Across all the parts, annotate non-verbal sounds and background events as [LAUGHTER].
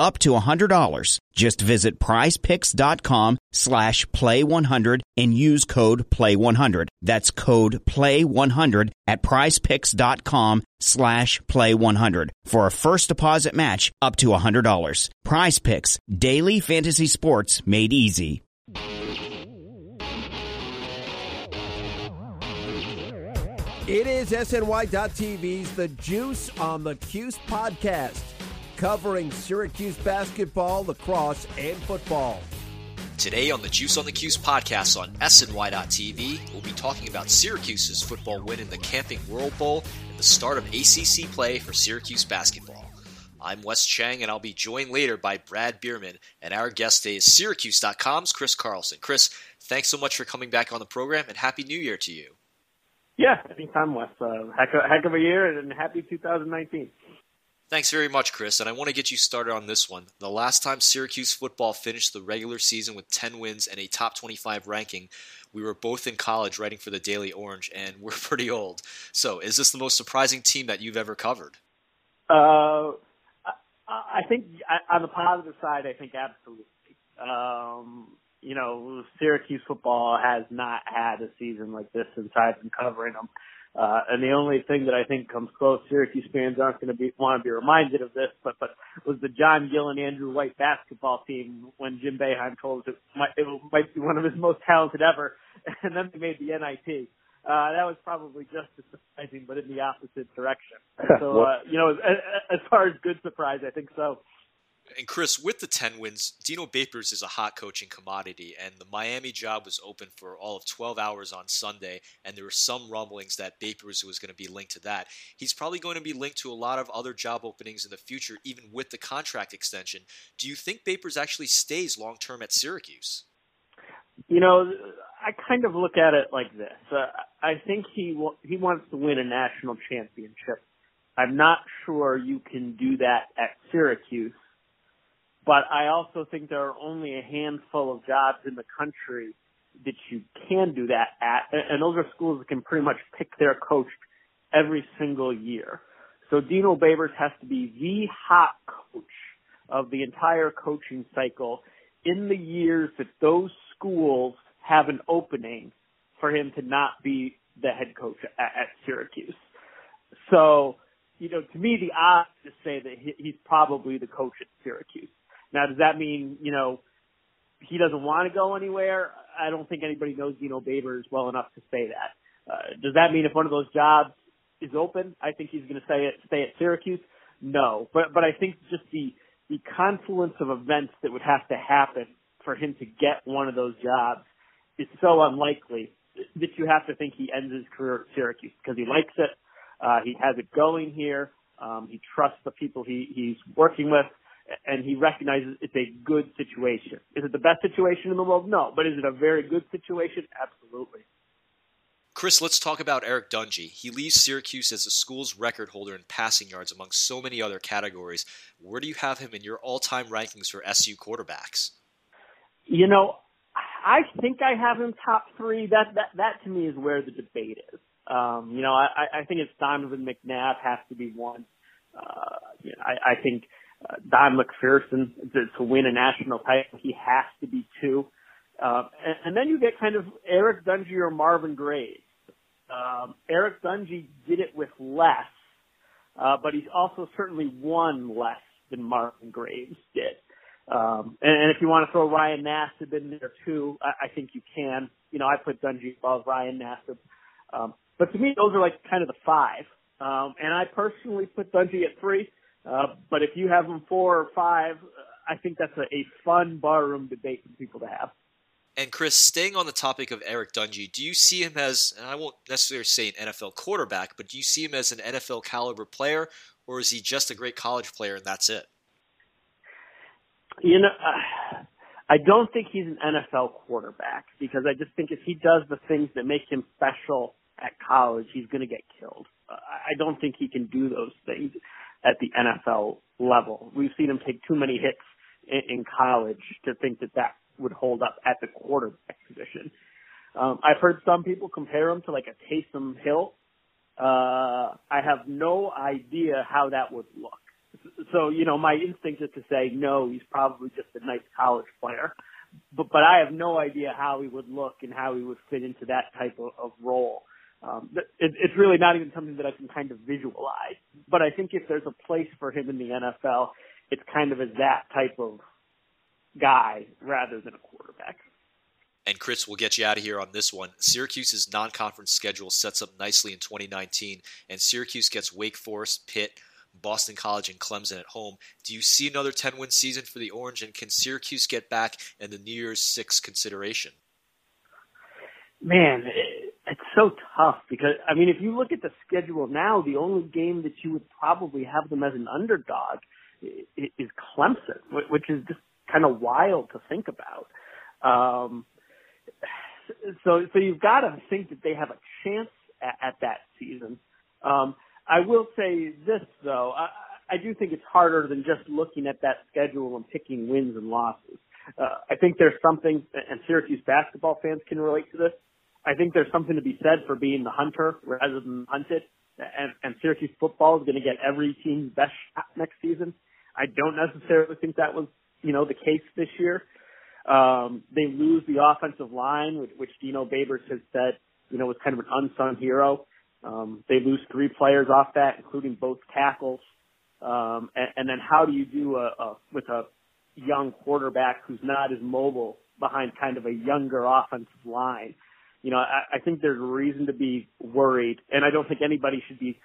up to $100. Just visit prizepicks.com slash play100 and use code play100. That's code play100 at prizepicks.com slash play100 for a first deposit match up to $100. Prize Picks, daily fantasy sports made easy. It is SNY.TV's The Juice on the Cuse podcast, covering Syracuse basketball, lacrosse, and football. Today on the Juice on the Cuse podcast on SNY.TV, we'll be talking about Syracuse's football win in the Camping World Bowl and the start of ACC play for Syracuse basketball. I'm Wes Cheng, and I'll be joined later by Brad Bierman, and our guest today is Syracuse.com's Chris Carlson. Chris, thanks so much for coming back on the program, and Happy New Year to you. Yeah, anytime, Wes. Uh, heck, of, heck of a year, and happy 2019. Thanks very much, Chris. And I want to get you started on this one. The last time Syracuse football finished the regular season with 10 wins and a top 25 ranking, we were both in college writing for the Daily Orange, and [LAUGHS] we're pretty old. So, is this the most surprising team that you've ever covered? Uh, I think on the positive side, I think absolutely. Um, you know, Syracuse football has not had a season like this since I've been covering them. Uh, and the only thing that I think comes close, Syracuse fans aren't going to be want to be reminded of this, but but was the John Gillon and Andrew White basketball team when Jim Boeheim told us it might it might be one of his most talented ever, [LAUGHS] and then they made the NIT. Uh, that was probably just as surprising, but in the opposite direction. [LAUGHS] So, uh, you know, as, as far as good surprise, I think so. And Chris, with the 10 wins, Dino Babers is a hot coaching commodity, and the Miami job was open for all of 12 hours on Sunday, and there were some rumblings that Babers was going to be linked to that. He's probably going to be linked to a lot of other job openings in the future, even with the contract extension. Do you think Babers actually stays long term at Syracuse? You know, I kind of look at it like this. Uh, I think he he wants to win a national championship. I'm not sure you can do that at Syracuse but I also think there are only a handful of jobs in the country that you can do that at, and those are schools that can pretty much pick their coach every single year. So Dino Babers has to be the hot coach of the entire coaching cycle in the years that those schools have an opening for him to not be the head coach at, at Syracuse. So, you know, to me, the odds to say that he, he's probably the coach at Syracuse. Now, does that mean, you know, he doesn't want to go anywhere? I don't think anybody knows Dino Babers well enough to say that. Uh, does that mean if one of those jobs is open, I think he's going to stay at, stay at Syracuse? No, but, but I think just the, the confluence of events that would have to happen for him to get one of those jobs is so unlikely that you have to think he ends his career at Syracuse because he likes it. Uh, he has it going here. Um, he trusts the people he, he's working with and he recognizes it's a good situation. Is it the best situation in the world? No. But is it a very good situation? Absolutely. Chris, let's talk about Eric Dungey. He leaves Syracuse as the school's record holder in passing yards among so many other categories. Where do you have him in your all time rankings for SU quarterbacks? You know, I think I have him top three. That that that to me is where the debate is. Um, you know, I, I think it's Donovan McNabb has to be one. Uh, you know, I, I think uh, Don McPherson to, to win a national title. He has to be two. Uh, and, and then you get kind of Eric Dungey or Marvin Graves. Um, Eric Dungey did it with less, uh, but he's also certainly won less than Marvin Graves did. Um, and, and if you want to throw Ryan Nassib in there too, I, I think you can. You know, I put Dungey above Ryan Nassib. Um, but to me, those are like kind of the five. Um, and I personally put Dungey at three. Uh, but if you have them four or five, I think that's a, a fun barroom debate for people to have. And Chris, staying on the topic of Eric Dungey, do you see him as, and I won't necessarily say an NFL quarterback, but do you see him as an NFL caliber player, or is he just a great college player and that's it? You know, uh, I don't think he's an NFL quarterback because I just think if he does the things that make him special at college, he's going to get killed. Uh, I don't think he can do those things at the NFL level. We've seen him take too many hits in, in college to think that that would hold up at the quarterback position. Um, I've heard some people compare him to like a Taysom Hill. Uh, I have no idea how that would look. So, you know, my instinct is to say no, he's probably just a nice college player. But, but I have no idea how he would look and how he would fit into that type of, of role. Um, it, it's really not even something that I can kind of visualize. But I think if there's a place for him in the NFL, it's kind of as that type of guy rather than a quarterback. And Chris, we'll get you out of here on this one. Syracuse's non-conference schedule sets up nicely in 2019, and Syracuse gets Wake Forest, Pitt, Boston College, and Clemson at home. Do you see another 10-win season for the Orange, and can Syracuse get back in the New Year's Six consideration? Man, tough because I mean, if you look at the schedule now, the only game that you would probably have them as an underdog is Clemson, which is just kind of wild to think about. Um, so, so you've got to think that they have a chance at, at that season. Um, I will say this though, I, I do think it's harder than just looking at that schedule and picking wins and losses. Uh, I think there's something, and Syracuse basketball fans can relate to this. I think there's something to be said for being the hunter rather than hunted. And, and Syracuse football is going to get every team's best shot next season. I don't necessarily think that was, you know, the case this year. Um, they lose the offensive line, which, which Dino Babers has said, you know, was kind of an unsung hero. Um, they lose three players off that, including both tackles. Um, and, and then how do you do a, a with a young quarterback who's not as mobile behind kind of a younger offensive line? You know, I, I think there's reason to be worried, and I don't think anybody should be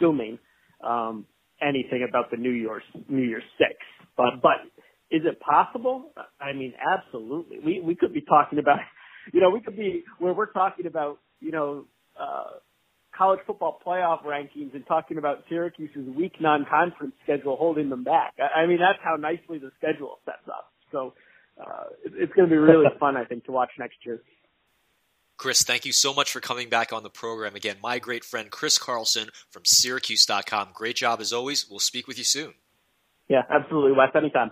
assuming um, anything about the New Year's New Year's Six. But but is it possible? I mean, absolutely. We we could be talking about, [LAUGHS] you know, we could be where we're talking about, you know, uh, college football playoff rankings and talking about Syracuse's weak non-conference schedule holding them back. I, I mean, that's how nicely the schedule sets up. So uh, it, it's going to be really [LAUGHS] fun, I think, to watch next year. Chris, thank you so much for coming back on the program again. My great friend Chris Carlson from Syracuse.com. Great job as always. We'll speak with you soon. Yeah, absolutely, Wes. Anytime.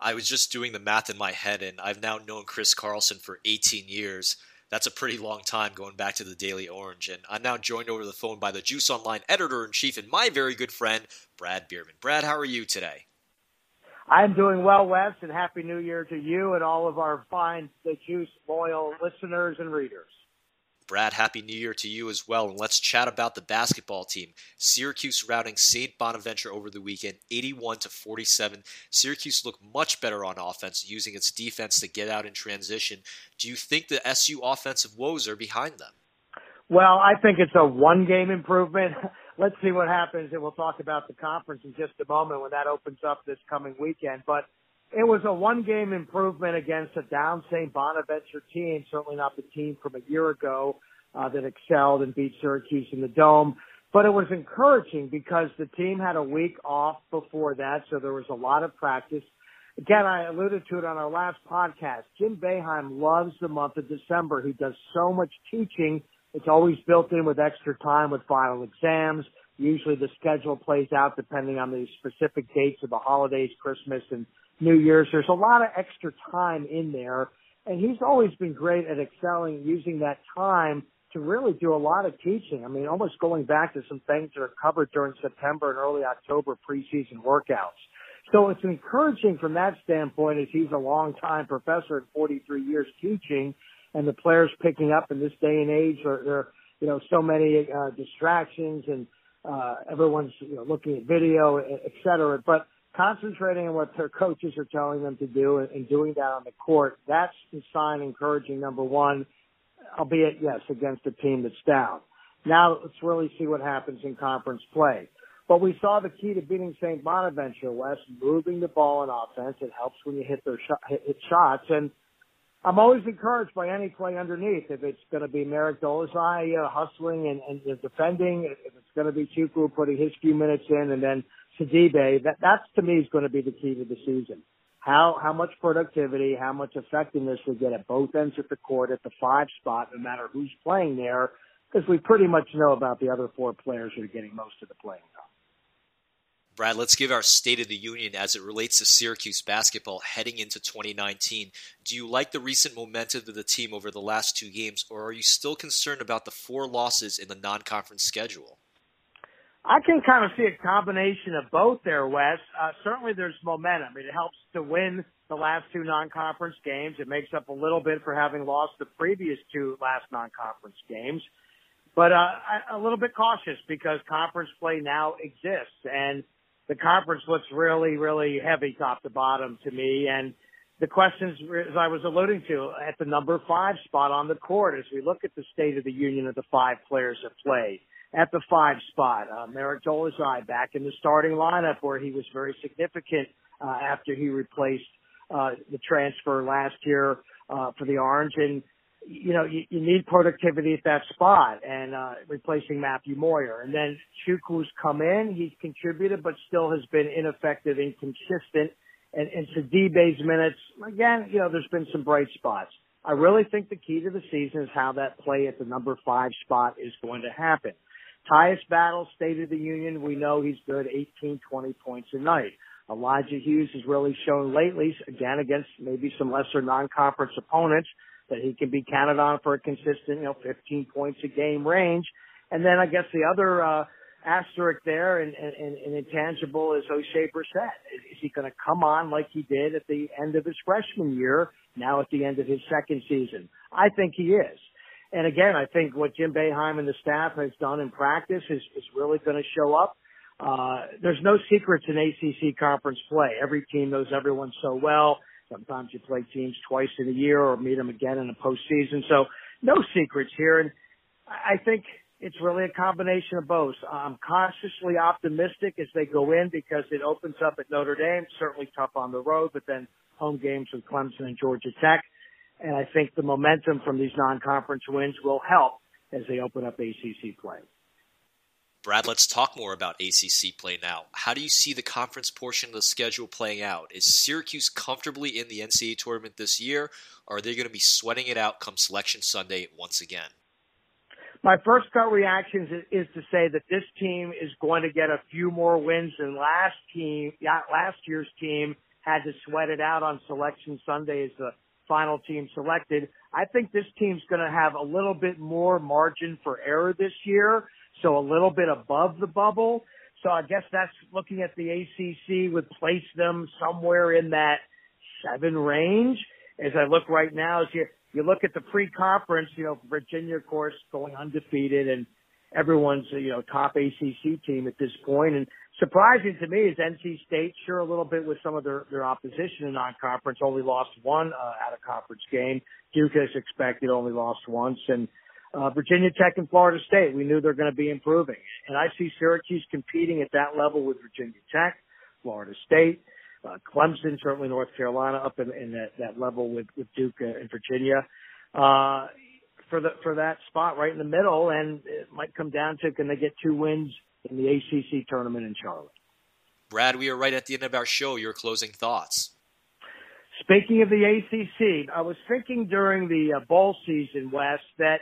I was just doing the math in my head, and I've now known Chris Carlson for 18 years. That's a pretty long time going back to the Daily Orange. And I'm now joined over the phone by the Juice Online editor in chief and my very good friend, Brad Bierman. Brad, how are you today? I'm doing well, Wes, and Happy New Year to you and all of our fine The Juice loyal listeners and readers. Brad, Happy New Year to you as well. And let's chat about the basketball team. Syracuse routing St. Bonaventure over the weekend, 81 to 47. Syracuse looked much better on offense, using its defense to get out in transition. Do you think the SU offensive woes are behind them? Well, I think it's a one game improvement. Let's see what happens, and we'll talk about the conference in just a moment when that opens up this coming weekend. But it was a one game improvement against a down St. Bonaventure team, certainly not the team from a year ago uh, that excelled and beat Syracuse in the Dome. But it was encouraging because the team had a week off before that, so there was a lot of practice. Again, I alluded to it on our last podcast. Jim Boeheim loves the month of December. He does so much teaching it's always built in with extra time with final exams. Usually the schedule plays out depending on the specific dates of the holidays, Christmas and New Year's. There's a lot of extra time in there. And he's always been great at excelling using that time to really do a lot of teaching. I mean, almost going back to some things that are covered during September and early October preseason workouts. So it's encouraging from that standpoint as he's a long time professor at 43 years teaching and the players picking up in this day and age. There, there are you know so many uh, distractions and uh, everyone's you know looking at video, et cetera. But concentrating on what their coaches are telling them to do and, and doing that on the court, that's the sign encouraging number one, albeit yes against a team that's down. Now let's really see what happens in conference play. But we saw the key to beating St. Bonaventure, Wes, moving the ball in offense. It helps when you hit their hit shots. And I'm always encouraged by any play underneath. If it's going to be Marek Dolezaj uh, hustling and, and defending, if it's going to be Chukwu putting his few minutes in, and then Sidibe, that that's to me is going to be the key to the season. How how much productivity, how much effectiveness we get at both ends of the court at the five spot, no matter who's playing there, because we pretty much know about the other four players who are getting most of the playing time. Brad, let's give our State of the Union as it relates to Syracuse basketball heading into 2019. Do you like the recent momentum of the team over the last two games, or are you still concerned about the four losses in the non conference schedule? I can kind of see a combination of both there, Wes. Uh, certainly there's momentum. It helps to win the last two non-conference games. It makes up a little bit for having lost the previous two last non-conference games. But uh, a little bit cautious because conference play now exists and the conference looks really, really heavy top to bottom to me. And the questions, as I was alluding to, at the number five spot on the court, as we look at the state of the union of the five players that play. At the five spot, uh, Marek Dolezaj back in the starting lineup where he was very significant uh, after he replaced uh, the transfer last year uh, for the Orange. And you know, you, you need productivity at that spot and uh, replacing Matthew Moyer. And then Chukwu's come in, he's contributed, but still has been ineffective, inconsistent. And, and Sidibe's minutes, again, you know, there's been some bright spots. I really think the key to the season is how that play at the number five spot is going to happen. Tyus Battle, State of the Union, we know he's good, 18, 20 points a night. Elijah Hughes has really shown lately, again, against maybe some lesser non-conference opponents, that he can be counted on for a consistent, you know, 15 points a game range. And then I guess the other, uh, asterisk there and, and, and intangible is Oshae Brissett. Is he going to come on like he did at the end of his freshman year, now at the end of his second season? I think he is. And again, I think what Jim Boeheim and the staff has done in practice is, is really going to show up. Uh, there's no secrets in ACC conference play. Every team knows everyone so well. Sometimes you play teams twice in a year or meet them again in the postseason. So no secrets here. And I think it's really a combination of both. I'm cautiously optimistic as they go in because it opens up at Notre Dame, certainly tough on the road, but then home games with Clemson and Georgia Tech. And I think the momentum from these non-conference wins will help as they open up ACC play. Brad, let's talk more about ACC play now. How do you see the conference portion of the schedule playing out? Is Syracuse comfortably in the NCAA tournament this year, or are they going to be sweating it out come Selection Sunday once again? My first gut reaction is, to say that this team is going to get a few more wins than last team. Last year's team had to sweat it out on Selection Sunday as the final team selected. I think this team's going to have a little bit more margin for error this year so a little bit above the bubble. So I guess that's looking at the ACC would place them somewhere in that seven range. As I look right now, as you you look at the pre-conference, you know Virginia, of course, going undefeated, and everyone's you know top ACC team at this point. And surprising to me is NC State, sure a little bit with some of their their opposition in non-conference, only lost one uh, out of conference game. Duke, as expected, only lost once, and uh, Virginia Tech and Florida State. We knew they're going to be improving. And I see Syracuse competing at that level with Virginia Tech, Florida State, uh, Clemson, certainly North Carolina up in, in that, that level with, with Duke and Virginia. Uh, for the, for that spot right in the middle and it might come down to can they get two wins in the ACC tournament in Charlotte. Brad, we are right at the end of our show. Your closing thoughts. Speaking of the ACC, I was thinking during the uh, bowl season, Wes, that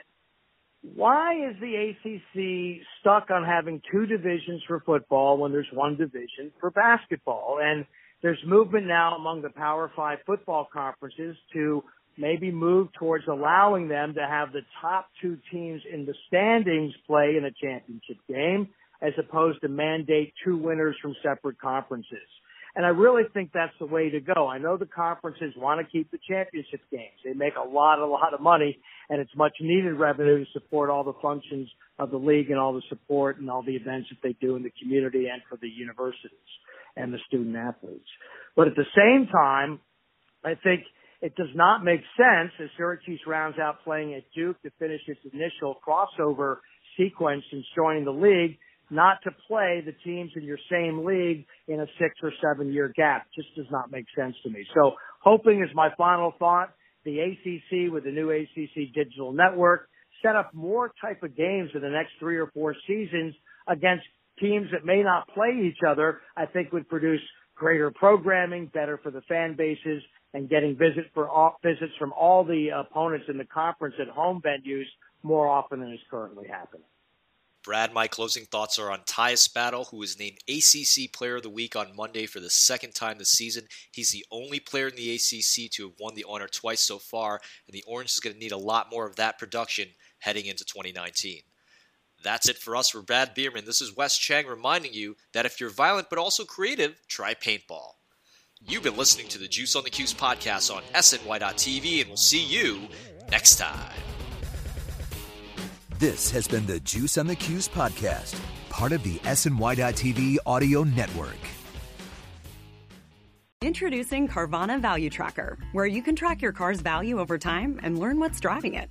why is the ACC stuck on having two divisions for football when there's one division for basketball? And there's movement now among the Power Five football conferences to maybe move towards allowing them to have the top two teams in the standings play in a championship game as opposed to mandate two winners from separate conferences. And I really think that's the way to go. I know the conferences want to keep the championship games. They make a lot, a lot of money and it's much needed revenue to support all the functions of the league and all the support and all the events that they do in the community and for the universities and the student athletes. But at the same time, I think it does not make sense as Syracuse rounds out playing at Duke to finish its initial crossover sequence since joining the league not to play the teams in your same league in a six or seven year gap. Just does not make sense to me. So hoping is my final thought the ACC with the new ACC digital network, set up more type of games in the next three or four seasons against teams that may not play each other, I think would produce greater programming, better for the fan bases, and getting visit for all, visits from all the opponents in the conference at home venues more often than is currently happening. Brad, my closing thoughts are on Tyus Battle, who was named ACC Player of the Week on Monday for the second time this season. He's the only player in the ACC to have won the honor twice so far, and the Orange is going to need a lot more of that production heading into 2019. That's it for us. For Brad Bierman. This is Wes Chang reminding you that if you're violent but also creative, try paintball. You've been listening to the Juice on the Cuse podcast on SNY.TV, and we'll see you next time. This has been the Juice on the Cuse podcast, part of the SNY.TV audio network. Introducing Carvana Value Tracker, where you can track your car's value over time and learn what's driving it.